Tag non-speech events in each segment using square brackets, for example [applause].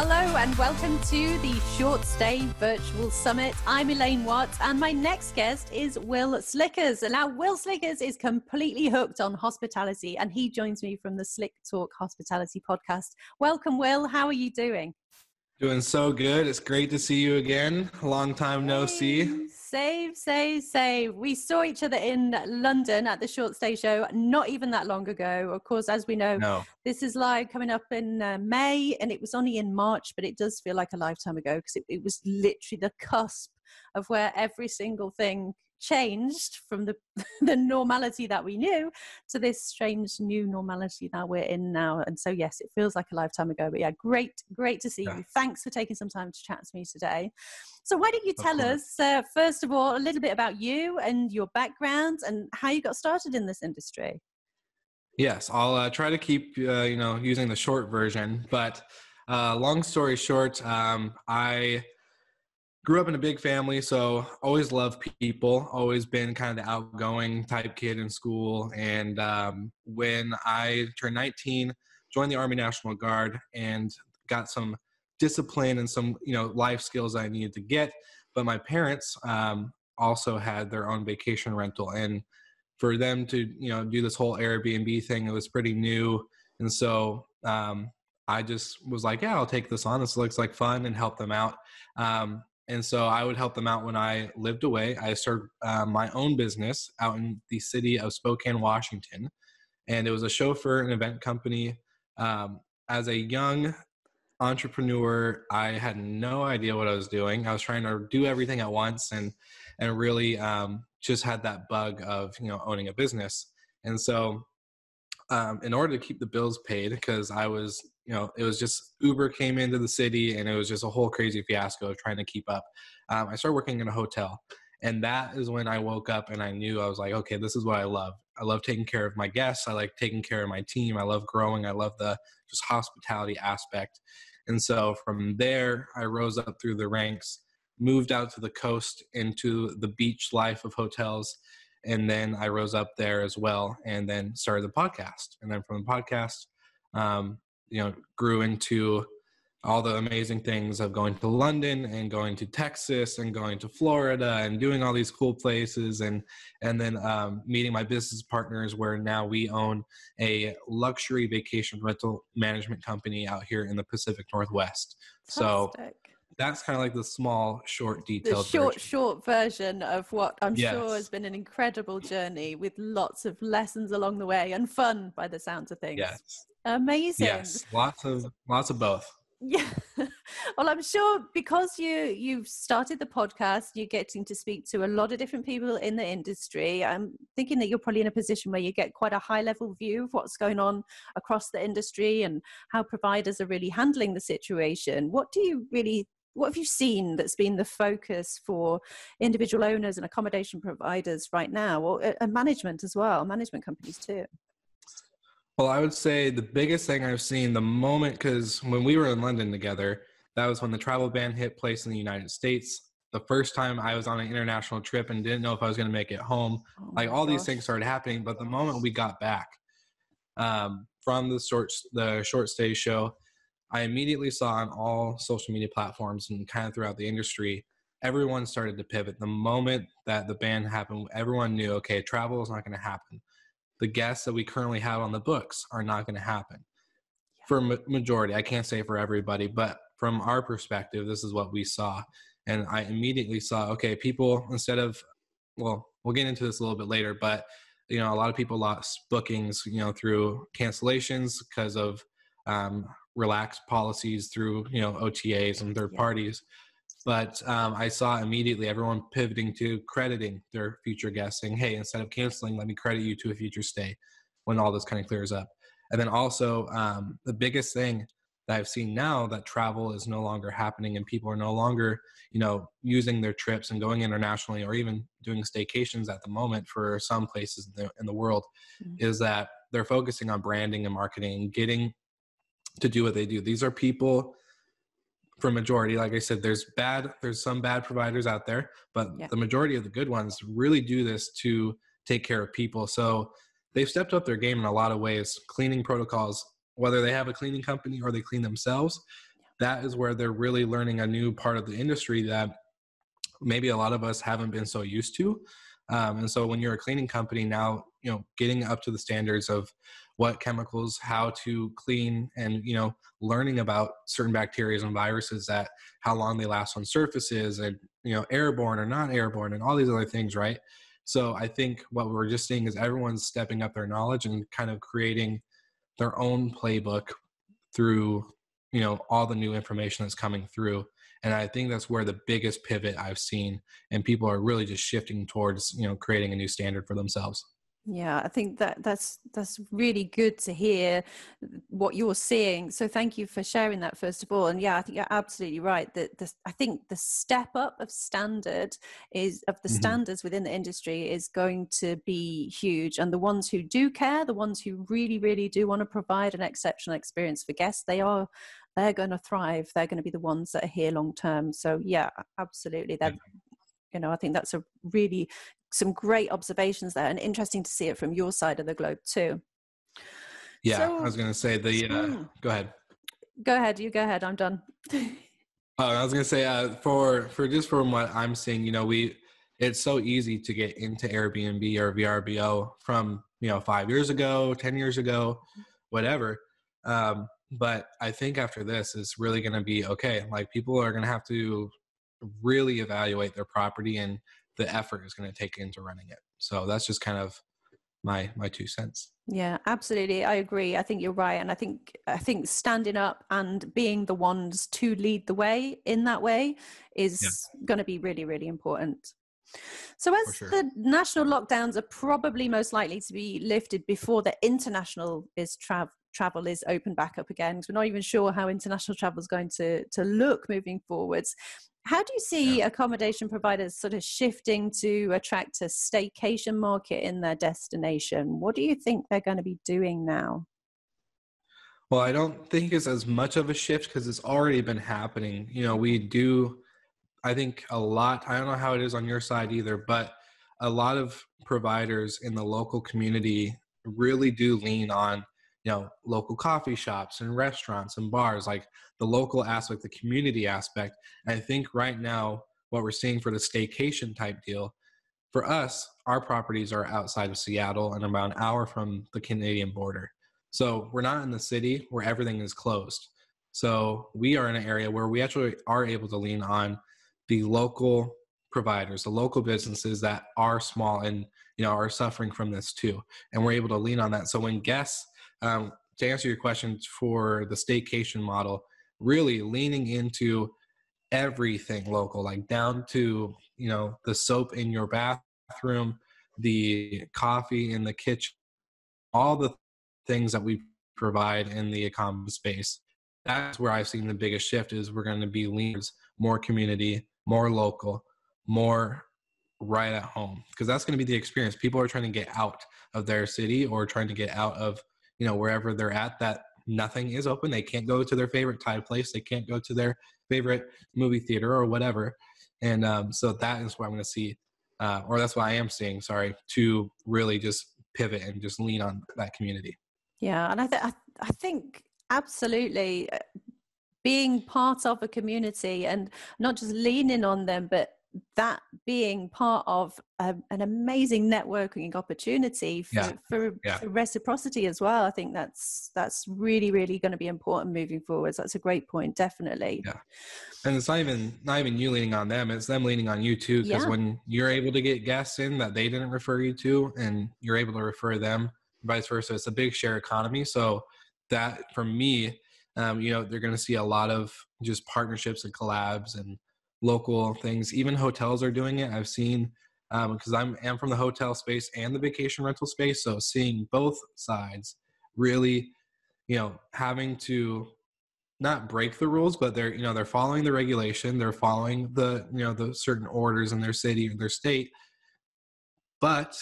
Hello and welcome to the Short Stay Virtual Summit. I'm Elaine Watts and my next guest is Wil Slickers. And now Wil Slickers is completely hooked on hospitality and he joins me from the Slick Talk Hospitality podcast. Welcome, Wil. How are you doing? Doing so good. It's great to see you again. Long time no see. Save, save, save. We saw each other in London at the Short Stay Show not even that long ago. Of course, as we know, no. this is live coming up in uh, May and it was only in March, but it does feel like a lifetime ago because it, it was literally the cusp of where every single thing changed from the [laughs] the normality that we knew to this strange new normality that we're in now. And so yes it feels like a lifetime ago but yeah great great to see yeah. you. Thanks for taking some time to chat to me today. So why don't you tell us uh, first of all a little bit about you and your background and how you got started in this industry? Yes i'll uh, try to keep uh, you know using the short version but uh, long story short um, i grew up in a big family, so always loved people. Always been kind of the outgoing type kid in school. And um, when I turned 19, joined the Army National Guard and got some discipline and some you know life skills I needed to get. But my parents um, also had their own vacation rental, and for them to you know do this whole Airbnb thing, it was pretty new. And so um, I just was like, yeah, I'll take this on. This looks like fun and help them out. Um, and so I would help them out when I lived away. I started uh, my own business out in the city of Spokane, Washington, and it was a chauffeur and event company. Um, as a young entrepreneur, I had no idea what I was doing. I was trying to do everything at once, and and really um, just had that bug of you know owning a business. And so, um, in order to keep the bills paid, because I was you know, it was just Uber came into the city and it was just a whole crazy fiasco of trying to keep up. Um, I started working in a hotel. And that is when I woke up and I knew I was like, okay, this is what I love. I love taking care of my guests. I like taking care of my team. I love growing. I love the just hospitality aspect. And so from there, I rose up through the ranks, moved out to the coast into the beach life of hotels. And then I rose up there as well and then started the podcast. And then from the podcast, um, you know grew into all the amazing things of going to London and going to Texas and going to Florida and doing all these cool places and and then um, meeting my business partners where now we own a luxury vacation rental management company out here in the Pacific Northwest. Fantastic. So that's kind of like the small, short, detailed, the short, version. short version of what I'm yes. sure has been an incredible journey with lots of lessons along the way and fun by the sounds of things. Yes, amazing. Yes, lots of lots of both. Yeah. [laughs] well, I'm sure because you you've started the podcast, you're getting to speak to a lot of different people in the industry. I'm thinking that you're probably in a position where you get quite a high level view of what's going on across the industry and how providers are really handling the situation. What do you really what have you seen that's been the focus for individual owners and accommodation providers right now or uh, and management as well management companies too? Well i would say the biggest thing i've seen the moment because when we were in london together that was when the travel ban hit place in the united states. The first time i was on an international trip and didn't know if i was going to make it home. Oh like all gosh. these things started happening but the moment we got back um, from the short the short stay show I immediately saw on all social media platforms and kind of throughout the industry, everyone started to pivot. The moment that the ban happened, everyone knew, okay, travel is not going to happen. The guests that we currently have on the books are not going to happen. For ma- majority, I can't say for everybody, but from our perspective, this is what we saw. And I immediately saw, okay, people instead of, well, we'll get into this a little bit later, but you know, a lot of people lost bookings, you know, through cancellations because of um, relaxed policies through you know OTAs and third parties. But um, I saw immediately everyone pivoting to crediting their future guests, saying, "Hey, instead of canceling, let me credit you to a future stay." When all this kind of clears up, and then also um, the biggest thing that I've seen now that travel is no longer happening and people are no longer, you know, using their trips and going internationally or even doing staycations at the moment for some places in the, in the world mm-hmm. is that they're focusing on branding and marketing and getting to do what they do. These are people for majority like i said there's bad there's some bad providers out there but yeah. the majority of the good ones really do this to take care of people so they've stepped up their game in a lot of ways cleaning protocols whether they have a cleaning company or they clean themselves that is where they're really learning a new part of the industry that maybe a lot of us haven't been so used to. Um, and so when you're a cleaning company now, you know, getting up to the standards of what chemicals, how to clean, and you know, learning about certain bacteria and viruses that how long they last on surfaces, and you know, airborne or not airborne, and all these other things, right? So I think what we're just seeing is everyone's stepping up their knowledge and kind of creating their own playbook through you know all the new information that's coming through and i think that's where the biggest pivot i've seen and people are really just shifting towards you know creating a new standard for themselves yeah i think that that's that's really good to hear what you're seeing. So thank you for sharing that first of all. And yeah i think you're absolutely right that the, i think the step up of standard is of the mm-hmm. standards within the industry is going to be huge. And the ones who do care the ones who really really do want to provide an exceptional experience for guests they are they're going to thrive. They're going to be the ones that are here long term. So yeah absolutely. That you know i think that's a really some great observations there and interesting to see it from your side of the globe too. Yeah so, i was going to say the uh, hmm. go ahead. Go ahead you go ahead i'm done. [laughs] Oh, i was going to say uh, for for just from what i'm seeing you know we it's so easy to get into airbnb or vrbo from you know five years ago ten years ago whatever. Um, but i think after this is really going to be okay. Like people are going to have to really evaluate their property and the effort is going to take into running it. So that's just kind of my my two cents. Yeah, absolutely. I agree. I think you're right, and I think I think standing up and being the ones to lead the way in that way is yeah. going to be really really important. So, as sure. the national lockdowns are probably most likely to be lifted before the international is tra- travel is open back up again, because we're not even sure how international travel is going to to look moving forwards. How do you see yeah. accommodation providers sort of shifting to attract a staycation market in their destination? What do you think they're going to be doing now? Well, I don't think it's as much of a shift because it's already been happening. You know, we do, I think a lot, I don't know how it is on your side either, but a lot of providers in the local community really do lean on you know local coffee shops and restaurants and bars like the local aspect the community aspect. And i think right now what we're seeing for the staycation type deal for us our properties are outside of seattle and about an hour from the canadian border. So we're not in the city where everything is closed. So we are in an area where we actually are able to lean on the local providers the local businesses that are small and you know are suffering from this too and we're able to lean on that. So when guests um, to answer your questions for the staycation model, really leaning into everything local, like down to you know the soap in your bathroom, the coffee in the kitchen, all the things that we provide in the economy space. That's where I've seen the biggest shift is we're going to be leans more community, more local, more right at home because that's going to be the experience. People are trying to get out of their city or trying to get out of you know wherever they're at that nothing is open. They can't go to their favorite thai place. They can't go to their favorite movie theater or whatever. And um, so that is what i'm going to see uh, or that's what i am seeing sorry to really just pivot and just lean on that community. Yeah and i, th- I, I think absolutely uh, being part of a community and not just leaning on them but that being part of a, an amazing networking opportunity for, yeah. For, yeah. for, reciprocity as well i think that's that's really really going to be important moving forwards that's a great point definitely yeah and it's not even not even you leaning on them it's them leaning on you too because yeah. when you're able to get guests in that they didn't refer you to and you're able to refer them vice versa it's a big share economy so that for me um, you know they're going to see a lot of just partnerships and collabs and local things. Even hotels are doing it. I've seen because um, I'm am from the hotel space and the vacation rental space, so seeing both sides really, you know, having to not break the rules, but they're you know they're following the regulation, they're following the you know the certain orders in their city or their state, but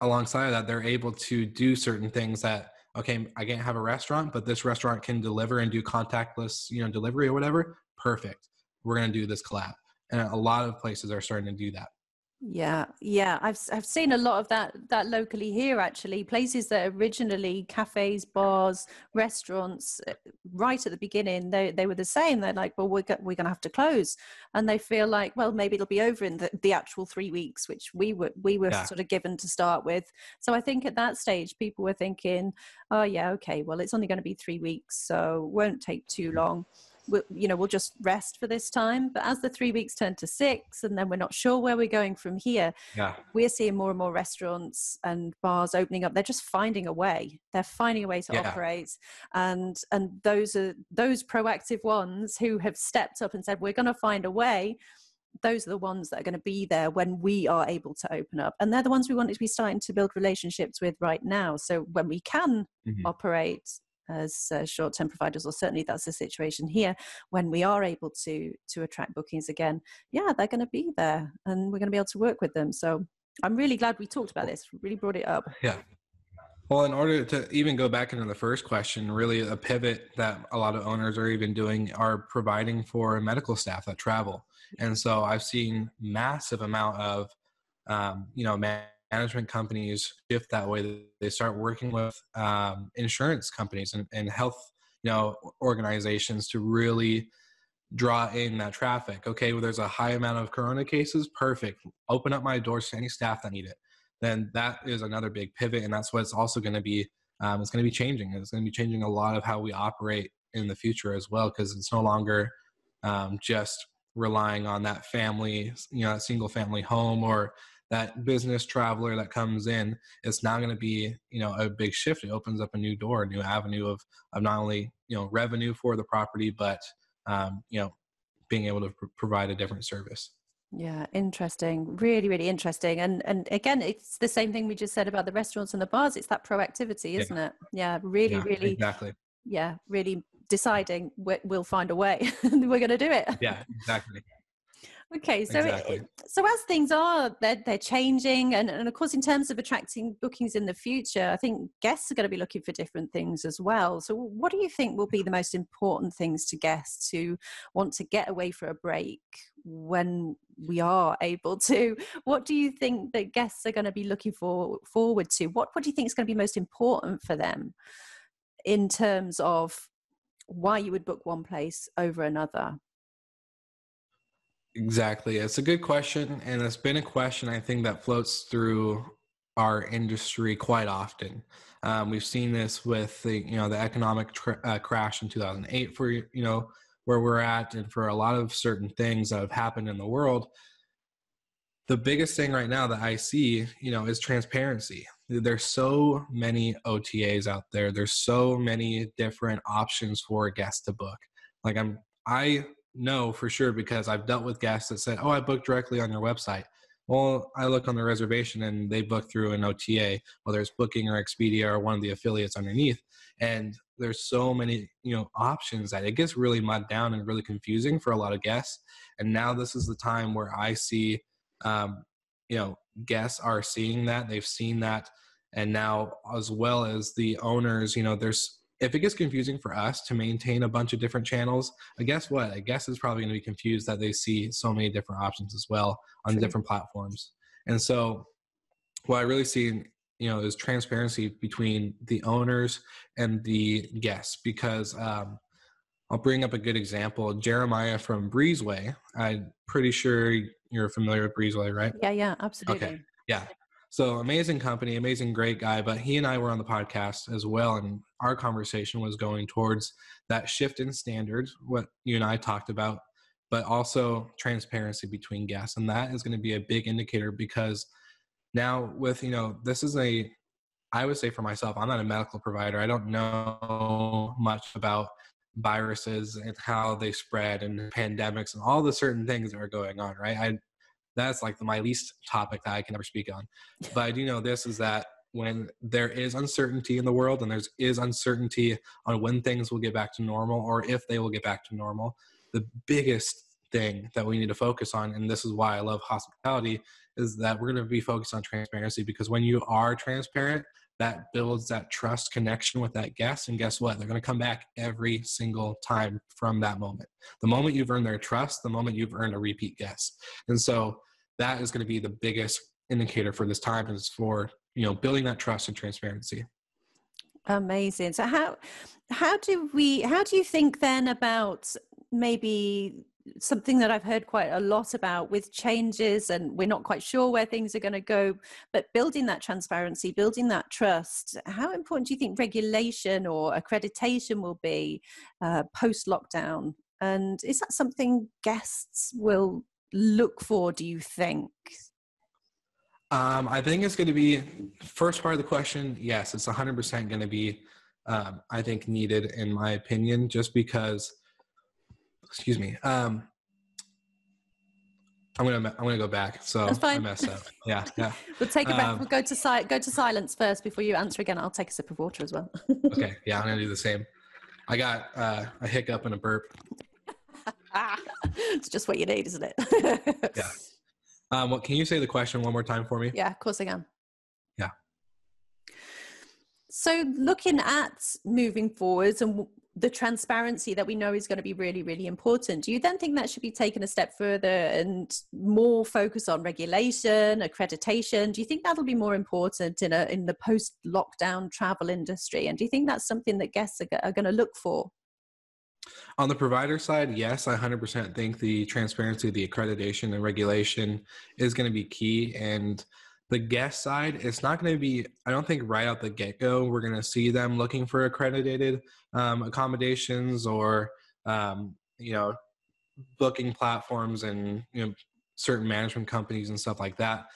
alongside of that, they're able to do certain things that okay, I can't have a restaurant, but this restaurant can deliver and do contactless you know delivery or whatever. Perfect we're going to do this collab and a lot of places are starting to do that Yeah, yeah, I've I've seen a lot of that that locally here actually. Places that originally cafes, bars, restaurants, uh, right at the beginning, they they were the same. They're like, well, we're go- we're gonna have to close, and they feel like, well, maybe it'll be over in the, the actual three weeks, which we were we were yeah. sort of given to start with. So I think at that stage, people were thinking, oh yeah, okay, well, it's only going to be three weeks, so won't take too long we'll, you know we'll just rest for this time but as the three weeks turn to six and then we're not sure where we're going from here yeah. we're seeing more and more restaurants and bars opening up they're just finding a way they're finding a way to yeah. operate and and those are those proactive ones who have stepped up and said we're going to find a way those are the ones that are going to be there when we are able to open up and they're the ones we want to be starting to build relationships with right now so when we can mm-hmm. operate as uh, short-term providers or certainly that's the situation here when we are able to to attract bookings again yeah they're going to be there and we're going to be able to work with them. So i'm really glad we talked about this really brought it up. Yeah. Well in order to even go back into the first question really a pivot that a lot of owners are even doing are providing for medical staff that travel. And so i've seen massive amount of um, you know management companies shift that way they start working with um, insurance companies and, and health you know organizations to really draw in that traffic. Okay well there's a high amount of corona cases perfect. Open up my doors to any staff that need it. Then that is another big pivot and that's what's also going to be um, it's going to be changing. It's going to be changing a lot of how we operate in the future as well because it's no longer um, just relying on that family you know that single family home or that business traveler that comes in it's now going to be you know a big shift. It opens up a new door a new avenue of of not only you know revenue for the property but um, you know being able to pr- provide a different service. Yeah interesting. Really really interesting. And and again it's the same thing we just said about the restaurants and the bars. It's that proactivity isn't yeah. it? Yeah really yeah, really exactly. yeah really deciding we'll find a way [laughs] we're going to do it. Yeah exactly Okay, so exactly. so as things are, they're, they're changing, and, and of course, in terms of attracting bookings in the future, I think guests are going to be looking for different things as well. So, what do you think will be the most important things to guests who want to get away for a break when we are able to? What do you think that guests are going to be looking for forward to? What What do you think is going to be most important for them in terms of why you would book one place over another? Exactly. It's a good question. And it's been a question I think that floats through our industry quite often. Um, we've seen this with the, you know, the economic tra- uh, crash in 2008 for, you know, where we're at and for a lot of certain things that have happened in the world. The biggest thing right now that I see, you know, is transparency. There's so many OTAs out there. There's so many different options for a guest to book. Like I'm I know for sure because I've dealt with guests that said, "Oh, I booked directly on your website." Well, I look on the reservation and they book through an OTA, whether it's Booking or Expedia or one of the affiliates underneath. And there's so many, you know, options that it gets really mud down and really confusing for a lot of guests. And now this is the time where I see, um, you know, guests are seeing that they've seen that, and now as well as the owners, you know, there's if it gets confusing for us to maintain a bunch of different channels, I guess what? I guess it's probably going to be confused that they see so many different options as well on True. different platforms. And so, what I really see, you know, is transparency between the owners and the guests. Because um, I'll bring up a good example. Jeremiah from Breezeway. I'm pretty sure you're familiar with Breezeway, right? Yeah, yeah, absolutely. Okay. Yeah. So amazing company, amazing, great guy. But he and I were on the podcast as well, and our conversation was going towards that shift in standards, what you and I talked about, but also transparency between guests, and that is going to be a big indicator because now with you know this is a I would say for myself, I'm not a medical provider. I don't know much about viruses and how they spread and pandemics and all the certain things that are going on, right? I that's like my least topic that I can ever speak on. But I do know this is that when there is uncertainty in the world and there's is uncertainty on when things will get back to normal or if they will get back to normal, the biggest thing that we need to focus on, and this is why I love hospitality, is that we're going to be focused on transparency because when you are transparent, that builds that trust connection with that guest. And guess what? They're going to come back every single time from that moment. The moment you've earned their trust, the moment you've earned a repeat guest. And so that is going to be the biggest indicator for this time is for you know building that trust and transparency amazing so how how do we how do you think then about maybe something that I've heard quite a lot about with changes, and we're not quite sure where things are going to go. But building that transparency, building that trust, how important do you think regulation or accreditation will be uh, post lockdown? And is that something guests will look for, do you think? Um, I think it's going to be first part of the question. Yes, it's 100% going to be, um, I think, needed in my opinion, just because excuse me. Um, I'm gonna I'm gonna go back. So That's fine. I messed up. Yeah, [laughs] yeah. we'll take a breath. Um, we'll go to si- go to silence first before you answer again. I'll take a sip of water as well. [laughs] okay. Yeah, I'm gonna do the same. I got uh, a hiccup and a burp. [laughs] it's just what you need, isn't it? yeah. [laughs] Um, what can you say the question one more time for me? Yeah, of course I can. Yeah. So, looking at moving forwards and the transparency that we know is going to be really, really important. Do you then think that should be taken a step further and more focus on regulation, accreditation? Do you think that'll be more important in a in the post lockdown travel industry? And do you think that's something that guests are, are going to look for? On the provider side, yes, I 100% think the transparency, the accreditation, and regulation is going to be key. And the guest side, it's not going to be, I don't think right out the get go, we're going to see them looking for accredited um, accommodations or, um, you know, booking platforms and, you know, certain management companies and stuff like that.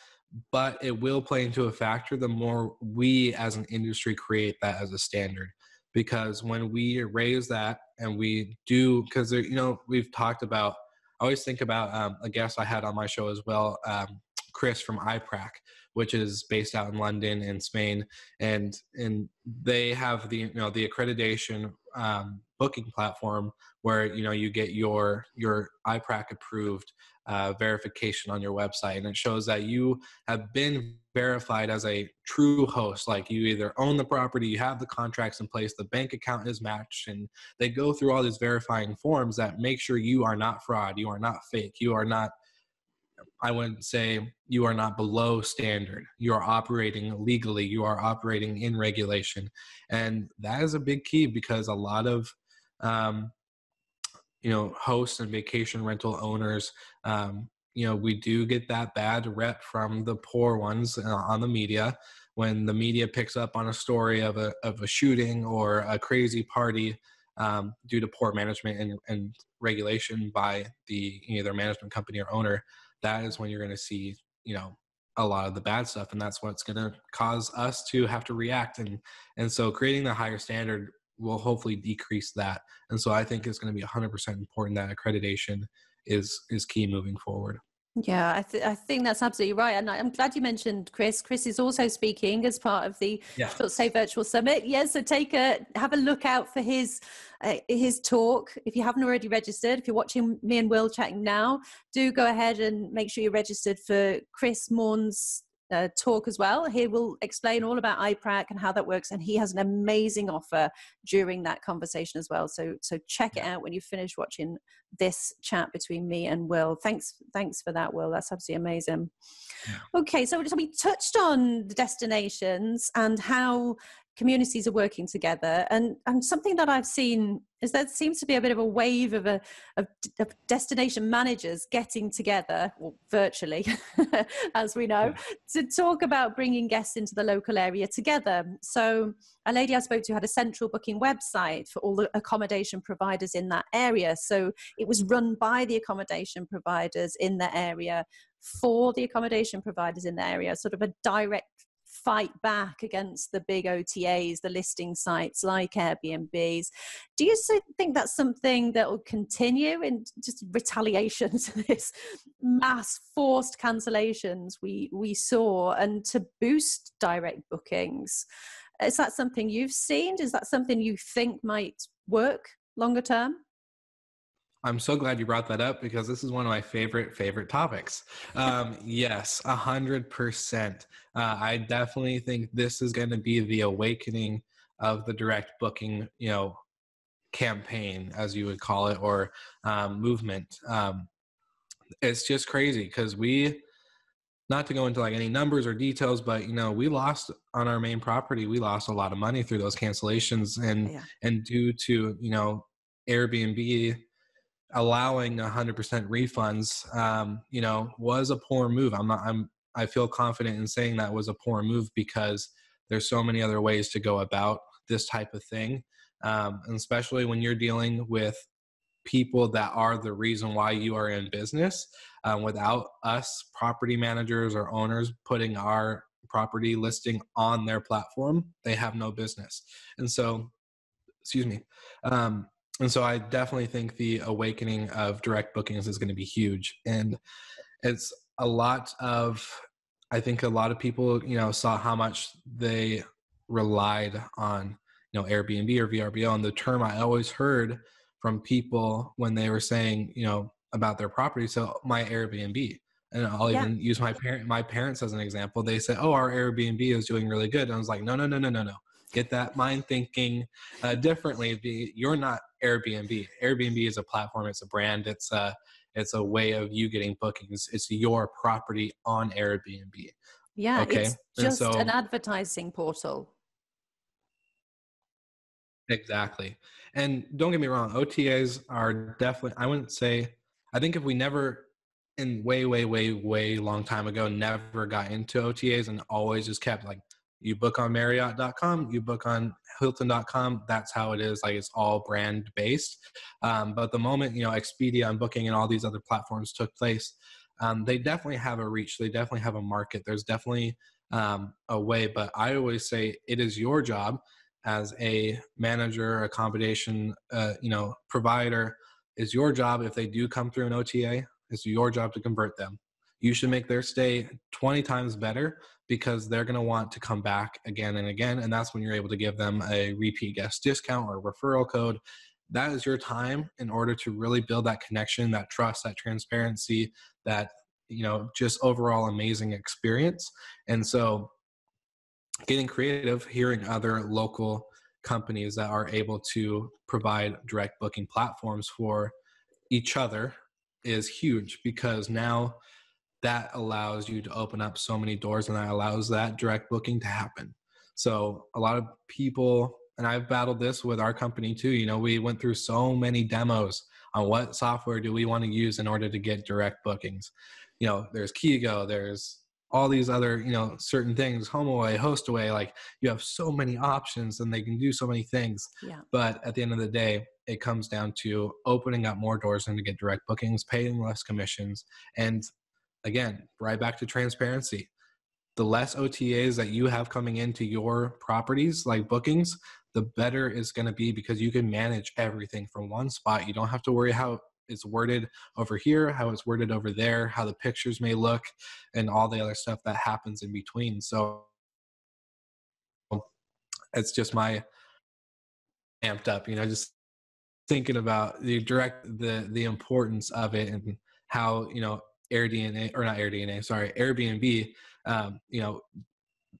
But it will play into a factor the more we as an industry create that as a standard. Because when we raise that and we do, because, you know, we've talked about, I always think about um, a guest I had on my show as well, um, Chris from iPrac which is based out in London and Spain, and and they have the you know the accreditation um, booking platform where you know you get your your iPrac approved uh, verification on your website, and it shows that you have been verified as a true host. Like you either own the property, you have the contracts in place, the bank account is matched, and they go through all these verifying forms that make sure you are not fraud, you are not fake, you are not I would say you are not below standard. You are operating legally. You are operating in regulation, and that is a big key because a lot of um, you know hosts and vacation rental owners um, you know we do get that bad rep from the poor ones uh, on the media when the media picks up on a story of a of a shooting or a crazy party um, due to poor management and, and regulation by the either management company or owner that is when you're going to see you know a lot of the bad stuff and that's what's going to cause us to have to react and and so creating the higher standard will hopefully decrease that and so i think it's going to be 100% important that accreditation is is key moving forward yeah, I, th- I think that's absolutely right. And I'm glad you mentioned Chris. Chris is also speaking as part of the yeah. Stay Virtual Summit. Yeah, so take a have a look out for his uh, his talk. If you haven't already registered, if you're watching me and Wil chatting now, do go ahead and make sure you're registered for Chris Morn's uh, talk as well. He will explain all about iPrac and how that works, and he has an amazing offer during that conversation as well. So so check it out when you finish watching this chat between me and Wil. Thanks thanks for that, Wil. That's absolutely amazing. Okay, so, so we touched on the destinations and how communities are working together. And and something that i've seen is there seems to be a bit of a wave of a of, of destination managers getting together well, virtually [laughs] as we know to talk about bringing guests into the local area together. So a lady i spoke to had a central booking website for all the accommodation providers in that area. So it was run by the accommodation providers in the area for the accommodation providers in the area sort of a direct fight back against the big OTAs, the listing sites like Airbnbs. Do you think that's something that will continue in just retaliation [laughs] to this mass forced cancellations we, we saw and to boost direct bookings? Is that something you've seen? Is that something you think might work longer term? I'm so glad you brought that up because this is one of my favorite favorite topics. Um, [laughs] yes, a hundred percent. Uh, I definitely think this is going to be the awakening of the direct booking, you know, campaign, as you would call it, or um, movement. Um, it's just crazy because we not to go into like any numbers or details, but you know, we lost on our main property, we lost a lot of money through those cancellations and yeah. and due to, you know, Airbnb allowing 100% refunds um, you know was a poor move. I'm not i'm i feel confident in saying that was a poor move because there's so many other ways to go about this type of thing um, and especially when you're dealing with people that are the reason why you are in business um, without us property managers or owners putting our property listing on their platform they have no business. And so excuse me um, and so i definitely think the awakening of direct bookings is going to be huge. And it's a lot of i think a lot of people you know saw how much they relied on you know airbnb or vrbo and the term i always heard from people when they were saying you know about their property so my airbnb. And i'll yeah. even use my parent my parents as an example. They said oh our airbnb is doing really good. And i was like no no no no no no get that mind thinking uh, differently Be, you're not airbnb. Airbnb is a platform it's a brand it's a it's a way of you getting bookings. It's your property on airbnb. Yeah okay? it's just so, an advertising portal. Exactly. And don't get me wrong otas are definitely i wouldn't say i think if we never in way way way way long time ago never got into otas and always just kept like you book on marriott.com you book on hilton.com that's how it is like it's all brand based um, but the moment you know expedia and booking and all these other platforms took place um, they definitely have a reach they definitely have a market there's definitely um, a way. But i always say it is your job as a manager accommodation uh, you know provider is your job if they do come through an ota it's your job to convert them you should make their stay 20 times better because they're going to want to come back again and again. And that's when you're able to give them a repeat guest discount or referral code. That is your time in order to really build that connection, that trust, that transparency, that, you know, just overall amazing experience. And so getting creative, hearing other local companies that are able to provide direct booking platforms for each other is huge because now that allows you to open up so many doors and that allows that direct booking to happen. So a lot of people, and I've battled this with our company too. You know, we went through so many demos on what software do we want to use in order to get direct bookings. You know, there's Kigo, there's all these other, you know, certain things, HomeAway, HostAway, like you have so many options and they can do so many things. Yeah. But at the end of the day, it comes down to opening up more doors and to get direct bookings, paying less commissions, and again, right back to transparency. The less OTAs that you have coming into your properties, like bookings, the better it's going to be because you can manage everything from one spot. You don't have to worry how it's worded over here, how it's worded over there, how the pictures may look, and all the other stuff that happens in between. So it's just my amped up, you know, just thinking about the direct the the importance of it and how you know AirDNA or not AirDNA, sorry, Airbnb, um, you know,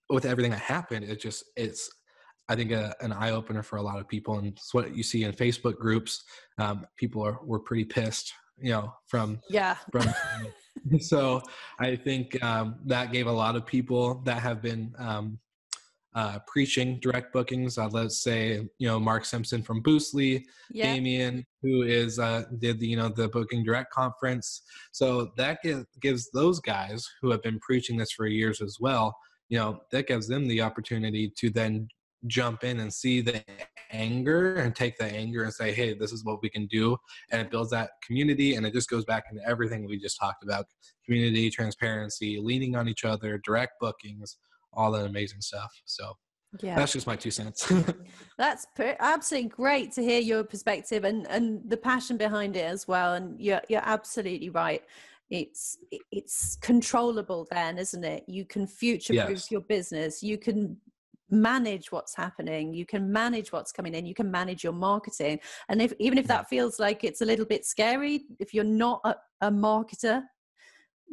with everything that happened, it just it's I think a, an eye opener for a lot of people, and it's what you see in Facebook groups. Um, people are were pretty pissed, you know, from yeah from. [laughs] [laughs] so I think um, that gave a lot of people that have been um, uh, preaching direct bookings. Uh, let's say you know Mark Simpson from Boostly, yeah. Damien who is uh, did the you know the booking direct conference. So that gives, gives those guys who have been preaching this for years as well. You know that gives them the opportunity to then jump in and see the anger and take the anger and say, hey, this is what we can do. And it builds that community and it just goes back into everything we just talked about community, transparency, leaning on each other, direct bookings, all that amazing stuff. So yeah, that's just my two cents. [laughs] that's per- absolutely great to hear your perspective and and the passion behind it as well. And you're you're absolutely right. It's it's controllable then, isn't it? You can future proof yes. your business. You can manage what's happening you can manage what's coming in you can manage your marketing and if even if that feels like it's a little bit scary if you're not a, a marketer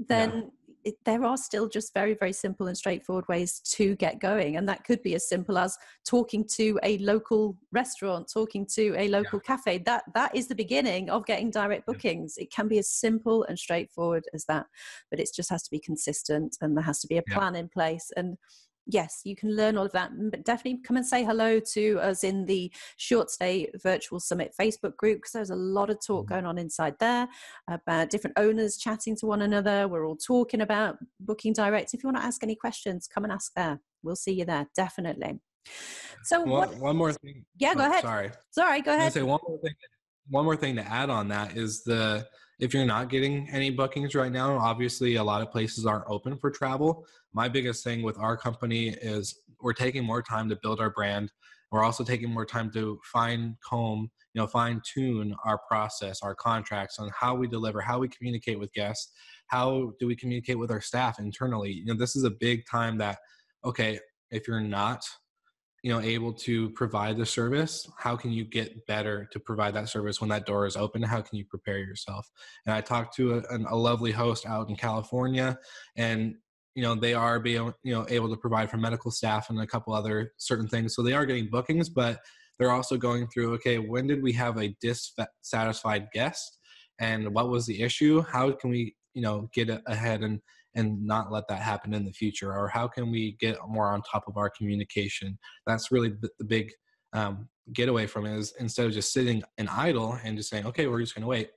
then it, there are still just very very simple and straightforward ways to get going and that could be as simple as talking to a local restaurant talking to a local yeah. cafe that that is the beginning of getting direct bookings it can be as simple and straightforward as that but it just has to be consistent and there has to be a plan yeah. in place and yes, you can learn all of that. But definitely come and say hello to us in the Short Stay Virtual Summit Facebook group because there's a lot of talk mm-hmm. going on inside there about different owners chatting to one another. We're all talking about booking direct. If you want to ask any questions, come and ask there. We'll see you there, definitely. So one, what, one more thing. Yeah, go oh, ahead. Sorry. Sorry, go ahead. Say one more thing. One more thing to add on that is the if you're not getting any bookings right now, obviously a lot of places aren't open for travel. My biggest thing with our company is we're taking more time to build our brand. We're also taking more time to fine comb, you know, fine tune our process, our contracts on how we deliver, how we communicate with guests, how do we communicate with our staff internally. You know, this is a big time that, okay, if you're not you know able to provide the service how can you get better to provide that service when that door is open? How can you prepare yourself? And i talked to a, a lovely host out in california and you know they are being you know able to provide for medical staff and a couple other certain things. So they are getting bookings but they're also going through okay when did we have a dissatisfied guest? And what was the issue? How can we you know get ahead and and not let that happen in the future or how can we get more on top of our communication? That's really the, big um, getaway from it is instead of just sitting and idle and just saying okay we're just going to wait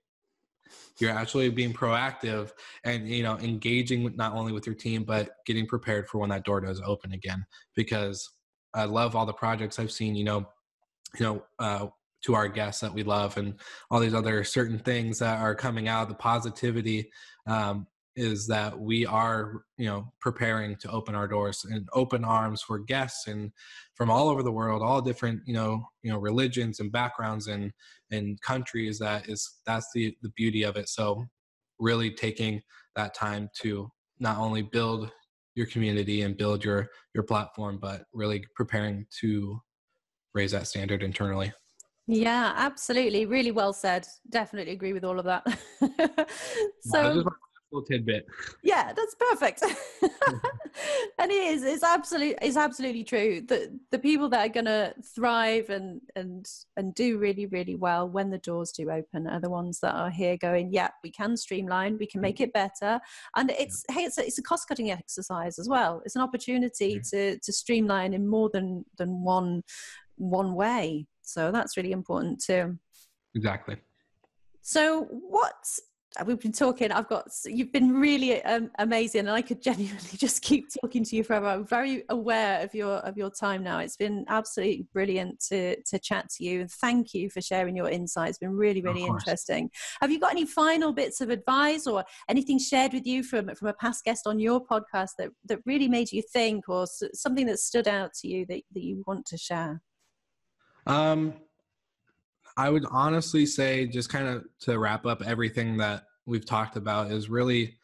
you're actually being proactive and you know engaging not only with your team but getting prepared for when that door does open again. Because i love all the projects i've seen you know you know uh, to our guests that we love and all these other certain things that are coming out the positivity um, is that we are you know preparing to open our doors and open arms for guests and from all over the world all different you know you know religions and backgrounds and and countries that is that's the the beauty of it. So really taking that time to not only build your community and build your your platform but really preparing to raise that standard internally. Yeah absolutely. Really well said. Definitely agree with all of that. [laughs] So little tidbit. Yeah, that's perfect. [laughs] [laughs] and it is. It's absolutely. It's absolutely true. that the people that are going to thrive and and and do really really well when the doors do open are the ones that are here going. Yeah, we can streamline. We can make it better. And it's hey, it's a, it's a cost cutting exercise as well. It's an opportunity to to streamline in more than than one one way. So that's really important too. Exactly. So, what we've been talking i've got you've been really um, amazing and i could [laughs] genuinely just keep talking to you forever. I'm very aware of your of your time now. It's been absolutely brilliant to to chat to you and thank you for sharing your insights it's been really really interesting. Have you got any final bits of advice or anything shared with you from from a past guest on your podcast that that really made you think or something that stood out to you that, that you want to share? Um I would honestly say, just kind of to wrap up everything that we've talked about, is really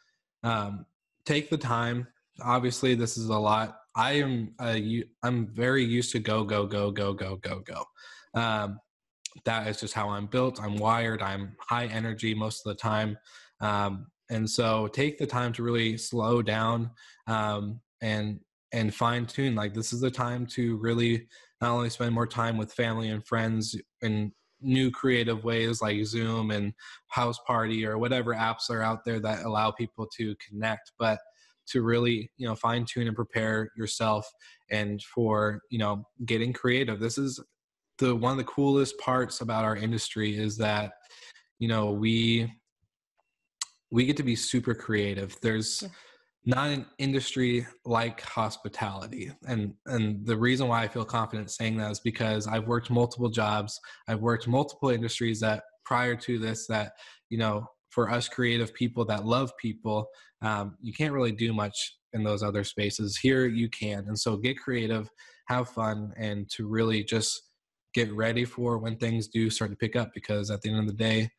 um, take the time. Obviously, this is a lot. I am a, I'm very used to go go go go go go go. Um, that is just how I'm built. I'm wired. I'm high energy most of the time, um, and so take the time to really slow down um, and and fine tune. Like this is the time to really not only spend more time with family and friends and new creative ways like Zoom and House Party or whatever apps are out there that allow people to connect, but to really you know fine tune and prepare yourself and for you know getting creative. This is the one of the coolest parts about our industry is that you know we we get to be super creative. There's yeah not an industry like hospitality and and the reason why i feel confident saying that is because i've worked multiple jobs i've worked multiple industries that prior to this that you know for us creative people that love people um, you can't really do much in those other spaces. Here you can and so get creative have fun and to really just get ready for when things do start to pick up because at the end of the day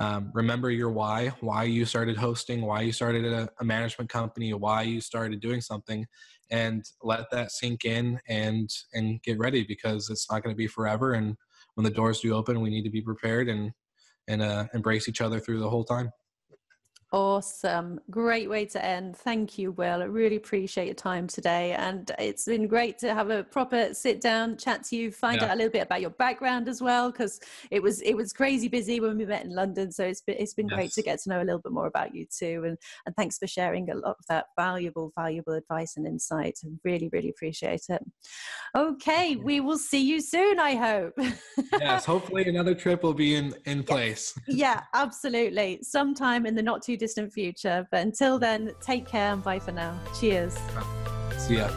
um, remember your why, why you started hosting, why you started a, a management company, why you started doing something, and let that sink in and and get ready because it's not going to be forever. And when the doors do open, we need to be prepared and and uh, embrace each other through the whole time. Awesome. Great way to end. Thank you, Wil. I really appreciate your time today. And it's been great to have a proper sit down, chat to you, find yeah. out a little bit about your background as well, because it was it was crazy busy when we met in London. So it's been it's been yes. great to get to know a little bit more about you too. And and thanks for sharing a lot of that valuable, valuable advice and insight. I really, really appreciate it. Okay, we will see you soon, I hope. yes, hopefully another trip will be in, in [laughs] place. yeah, absolutely. Sometime in the not too distant future. But until then, take care and bye for now. Cheers. See ya.